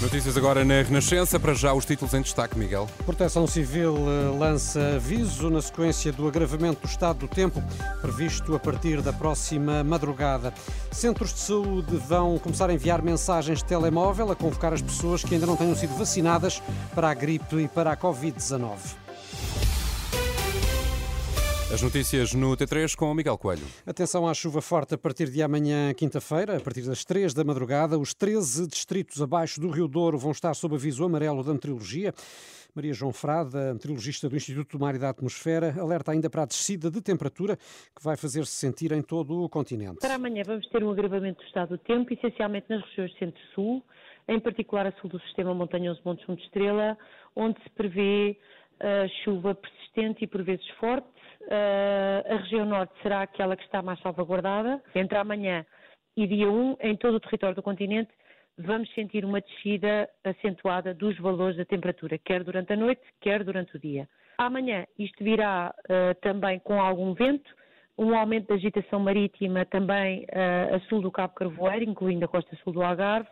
Notícias agora na Renascença. Para já, os títulos em destaque, Miguel. Proteção Civil eh, lança aviso na sequência do agravamento do estado do tempo, previsto a partir da próxima madrugada. Centros de saúde vão começar a enviar mensagens de telemóvel a convocar as pessoas que ainda não tenham sido vacinadas para a gripe e para a Covid-19. As notícias no T3 com o Miguel Coelho. Atenção à chuva forte a partir de amanhã, quinta-feira, a partir das 3 da madrugada. Os 13 distritos abaixo do Rio Douro vão estar sob aviso amarelo da meteorologia. Maria João Frada, meteorologista do Instituto do Mar e da Atmosfera, alerta ainda para a descida de temperatura que vai fazer-se sentir em todo o continente. Para amanhã vamos ter um agravamento do estado do tempo, essencialmente nas regiões centro-sul, em particular a sul do sistema montanhoso Montes Fundo Estrela, onde se prevê chuva persistente e por vezes forte. Uh, a região norte será aquela que está mais salvaguardada. Entre amanhã e dia 1, em todo o território do continente, vamos sentir uma descida acentuada dos valores da temperatura, quer durante a noite, quer durante o dia. Amanhã isto virá uh, também com algum vento, um aumento da agitação marítima também uh, a sul do Cabo Carvoeiro, incluindo a costa sul do Algarve,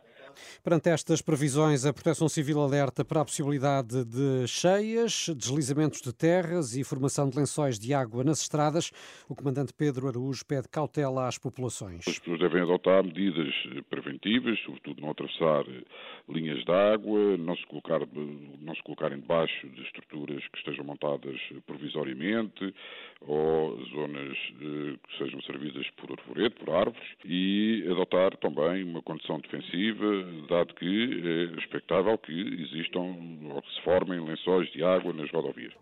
Perante estas previsões, a Proteção Civil alerta para a possibilidade de cheias, deslizamentos de terras e formação de lençóis de água nas estradas. O comandante Pedro Araújo pede cautela às populações. As pessoas devem adotar medidas preventivas, sobretudo não atravessar linhas de água, não se, colocar, não se colocarem debaixo de estruturas que estejam montadas provisoriamente ou zonas eh, que sejam servidas por arvoredo, por árvores e adotar também uma condição defensiva dado que é expectável que existam ou que se formem lençóis de água nas rodovias.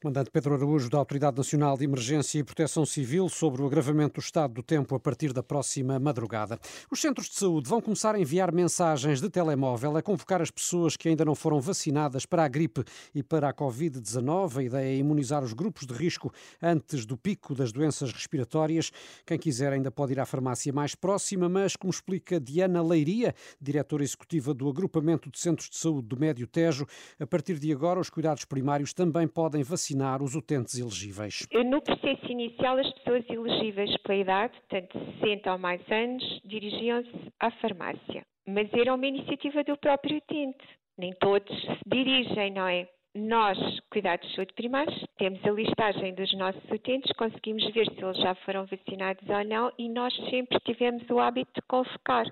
Comandante Pedro Araújo, da Autoridade Nacional de Emergência e Proteção Civil, sobre o agravamento do estado do tempo a partir da próxima madrugada. Os centros de saúde vão começar a enviar mensagens de telemóvel a convocar as pessoas que ainda não foram vacinadas para a gripe e para a Covid-19. A ideia é imunizar os grupos de risco antes do pico das doenças respiratórias. Quem quiser ainda pode ir à farmácia mais próxima, mas, como explica Diana Leiria, diretora executiva do Agrupamento de Centros de Saúde do Médio Tejo, a partir de agora os cuidados primários também podem vacinar os utentes elegíveis? No processo inicial, as pessoas elegíveis pela idade, portanto 60 ou mais anos, dirigiam-se à farmácia. Mas era uma iniciativa do próprio utente. Nem todos se dirigem, não é? Nós, cuidados de saúde primários, temos a listagem dos nossos utentes, conseguimos ver se eles já foram vacinados ou não e nós sempre tivemos o hábito de convocar.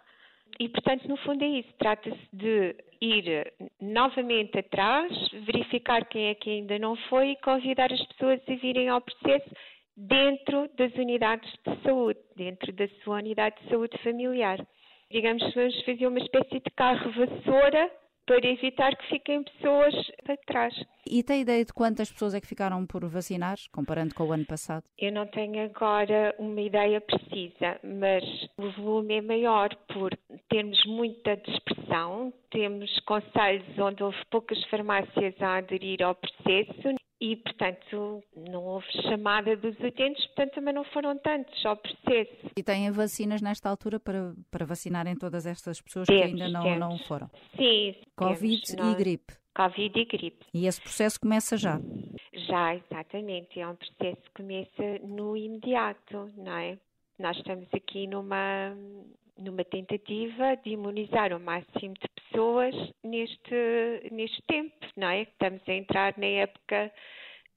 E, portanto, no fundo é isso. Trata-se de ir novamente atrás, verificar quem é que ainda não foi e convidar as pessoas a virem ao processo dentro das unidades de saúde, dentro da sua unidade de saúde familiar. Digamos que vamos fazer uma espécie de carro vassoura para evitar que fiquem pessoas para trás. E tem ideia de quantas pessoas é que ficaram por vacinar, comparando com o ano passado? Eu não tenho agora uma ideia precisa, mas o volume é maior por termos muita dispersão, temos conselhos onde houve poucas farmácias a aderir ao processo e, portanto, não houve chamada dos utentes, portanto, também não foram tantos ao processo. E têm vacinas nesta altura para, para vacinarem todas estas pessoas temos, que ainda não, não foram? Sim. Covid temos, e gripe. Covid e gripe. E esse processo começa já? Já, exatamente. É um processo que começa no imediato, não é? Nós estamos aqui numa, numa tentativa de imunizar o máximo de pessoas neste, neste tempo, não é? Estamos a entrar na época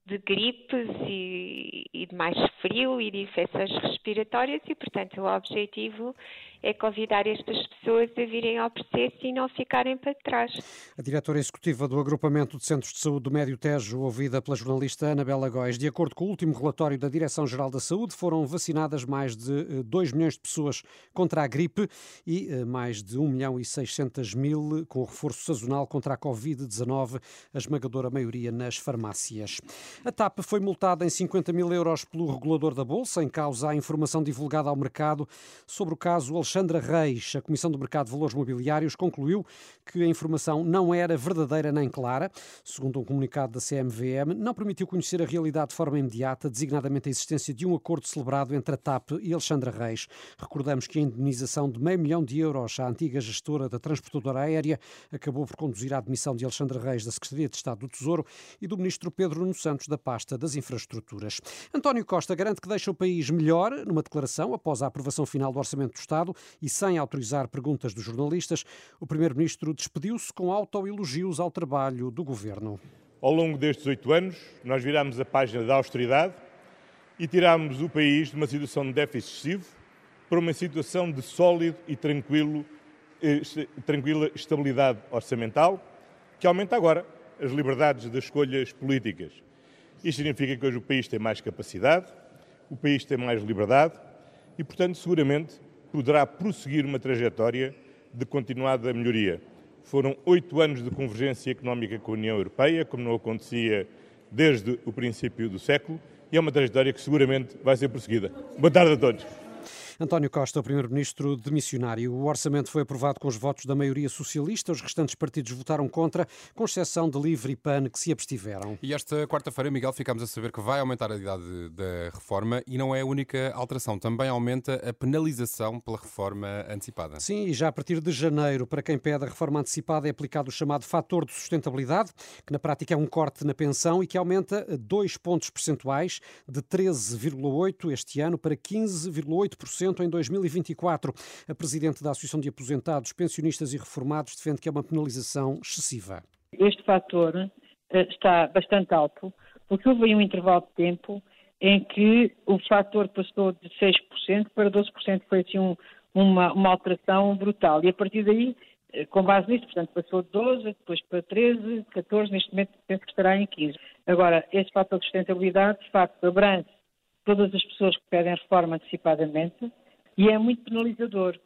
de gripes e, e, de mais frio e de infecções respiratórias e, portanto, o objetivo é convidar estas pessoas a virem ao processo e não ficarem para trás. A diretora executiva do Agrupamento de Centros de Saúde do Médio Tejo, ouvida pela jornalista Anabela Góes, de acordo com o último relatório da Direção-Geral da Saúde, foram vacinadas mais de 2 eh, milhões de pessoas contra a gripe e eh, mais de 1 milhão e 600 mil com reforço sazonal contra a Covid-19, a esmagadora maioria nas farmácias. A TAP foi multada em 50 mil euros pelo regulador da Bolsa, em causa a informação divulgada ao mercado sobre o caso Alexandra Reis. A Comissão do Mercado de Valores Mobiliários concluiu que a informação não era verdadeira nem clara. Segundo um comunicado da CMVM, não permitiu conhecer a realidade de forma imediata, designadamente a existência de um acordo celebrado entre a TAP e Alexandra Reis. Recordamos que a indemnização de meio milhão de euros à antiga gestora da transportadora aérea acabou por conduzir à admissão de Alexandra Reis da Secretaria de Estado do Tesouro e do ministro Pedro Nuno Santos da pasta das infraestruturas. António Costa garante que deixa o país melhor numa declaração após a aprovação final do Orçamento do Estado e sem autorizar perguntas dos jornalistas. O primeiro-ministro despediu-se com autoelogios ao trabalho do governo. Ao longo destes oito anos, nós virámos a página da austeridade e tirámos o país de uma situação de déficit excessivo para uma situação de sólido e tranquilo, eh, tranquila estabilidade orçamental, que aumenta agora as liberdades das escolhas políticas. Isto significa que hoje o país tem mais capacidade, o país tem mais liberdade e, portanto, seguramente poderá prosseguir uma trajetória de continuada melhoria. Foram oito anos de convergência económica com a União Europeia, como não acontecia desde o princípio do século, e é uma trajetória que seguramente vai ser prosseguida. Boa tarde a todos. António Costa, o primeiro-ministro demissionário. O orçamento foi aprovado com os votos da maioria socialista. Os restantes partidos votaram contra, com exceção de Livre e PAN, que se abstiveram. E esta quarta-feira, Miguel, ficamos a saber que vai aumentar a idade da reforma e não é a única alteração. Também aumenta a penalização pela reforma antecipada. Sim, e já a partir de janeiro, para quem pede a reforma antecipada, é aplicado o chamado fator de sustentabilidade, que na prática é um corte na pensão e que aumenta dois pontos percentuais, de 13,8% este ano para 15,8% em 2024. A presidente da Associação de Aposentados, Pensionistas e Reformados defende que é uma penalização excessiva. Este fator eh, está bastante alto, porque houve aí um intervalo de tempo em que o fator passou de 6% para 12%, foi assim um, uma, uma alteração brutal. E a partir daí, eh, com base nisto, portanto, passou de 12, depois para 13, 14, neste momento penso que estará em 15. Agora, esse fator de sustentabilidade, de facto, abrange todas as pessoas que pedem reforma antecipadamente e é muito penalizador.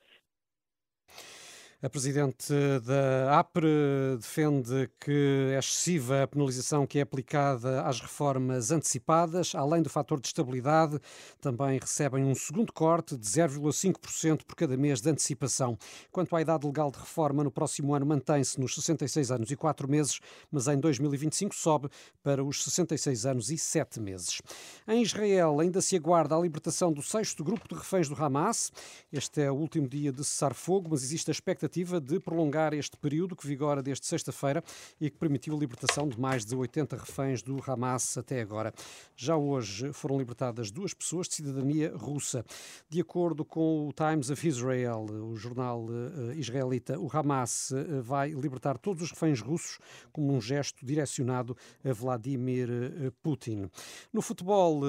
A Presidente da APRE defende que é excessiva a penalização que é aplicada às reformas antecipadas. Além do fator de estabilidade, também recebem um segundo corte de 0,5% por cada mês de antecipação. Quanto à idade legal de reforma, no próximo ano mantém-se nos 66 anos e 4 meses, mas em 2025 sobe para os 66 anos e 7 meses. Em Israel, ainda se aguarda a libertação do sexto grupo de reféns do Hamas. Este é o último dia de cessar-fogo, mas existe a expectativa expectativa de prolongar este período que vigora desde sexta-feira e que permitiu a libertação de mais de 80 reféns do Hamas até agora. Já hoje foram libertadas duas pessoas de cidadania russa. De acordo com o Times of Israel, o jornal uh, israelita, o Hamas uh, vai libertar todos os reféns russos como um gesto direcionado a Vladimir uh, Putin. No futebol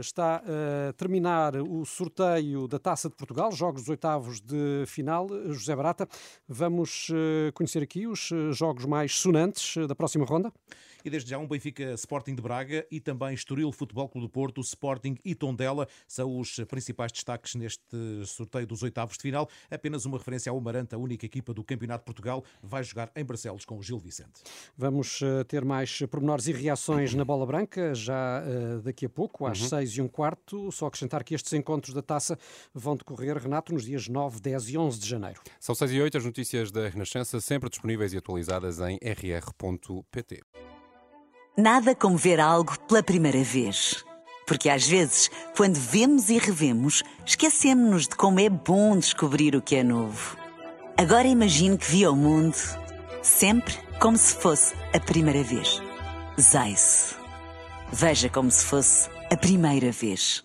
está a terminar o sorteio da Taça de Portugal, jogos dos oitavos de final. José Barata, Vamos eh, conhecer aqui os eh, jogos mais sonantes eh, da próxima ronda? E desde já um Benfica Sporting de Braga e também Estoril Futebol Clube do Porto, Sporting e Tondela são os principais destaques neste sorteio dos oitavos de final. Apenas uma referência ao Maranta, a única equipa do Campeonato de Portugal, vai jogar em Barcelos com o Gil Vicente. Vamos ter mais pormenores e reações na bola branca já daqui a pouco, às uhum. seis e um quarto. Só acrescentar que estes encontros da taça vão decorrer, Renato, nos dias 9, 10 e 11 de janeiro. São seis e oito as notícias da Renascença, sempre disponíveis e atualizadas em rr.pt. Nada como ver algo pela primeira vez. Porque às vezes, quando vemos e revemos, esquecemos-nos de como é bom descobrir o que é novo. Agora imagine que viu o mundo sempre como se fosse a primeira vez. Zais. Veja como se fosse a primeira vez.